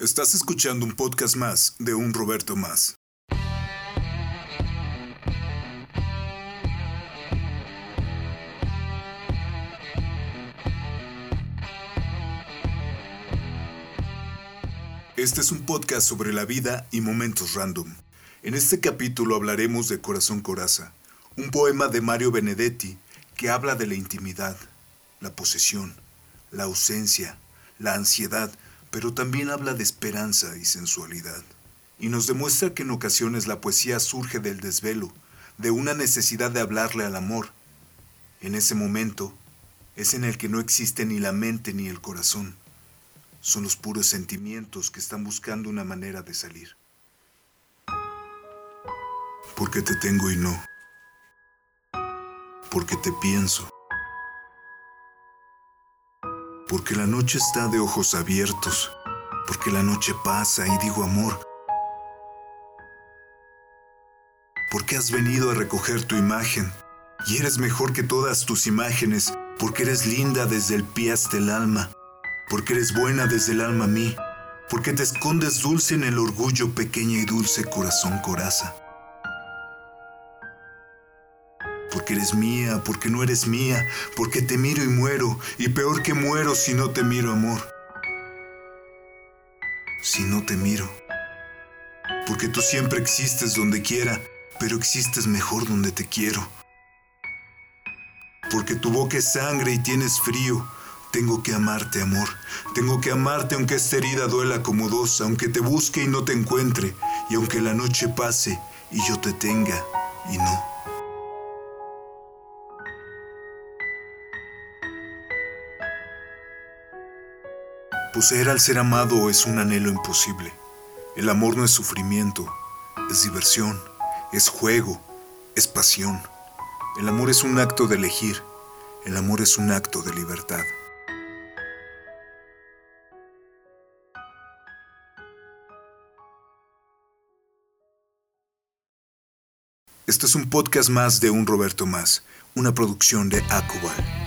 Estás escuchando un podcast más de un Roberto más. Este es un podcast sobre la vida y momentos random. En este capítulo hablaremos de Corazón Coraza, un poema de Mario Benedetti que habla de la intimidad, la posesión, la ausencia, la ansiedad, pero también habla de esperanza y sensualidad. Y nos demuestra que en ocasiones la poesía surge del desvelo, de una necesidad de hablarle al amor. En ese momento es en el que no existe ni la mente ni el corazón. Son los puros sentimientos que están buscando una manera de salir. Porque te tengo y no. Porque te pienso porque la noche está de ojos abiertos, porque la noche pasa y digo amor. Porque has venido a recoger tu imagen y eres mejor que todas tus imágenes, porque eres linda desde el pie hasta el alma, porque eres buena desde el alma a mí, porque te escondes dulce en el orgullo pequeña y dulce corazón coraza eres mía, porque no eres mía, porque te miro y muero, y peor que muero si no te miro, amor. Si no te miro. Porque tú siempre existes donde quiera, pero existes mejor donde te quiero. Porque tu boca es sangre y tienes frío. Tengo que amarte, amor. Tengo que amarte aunque esta herida duela como dos, aunque te busque y no te encuentre, y aunque la noche pase y yo te tenga y no. Poseer al ser amado es un anhelo imposible. El amor no es sufrimiento, es diversión, es juego, es pasión. El amor es un acto de elegir, el amor es un acto de libertad. Este es un podcast más de un Roberto Más, una producción de Acubal.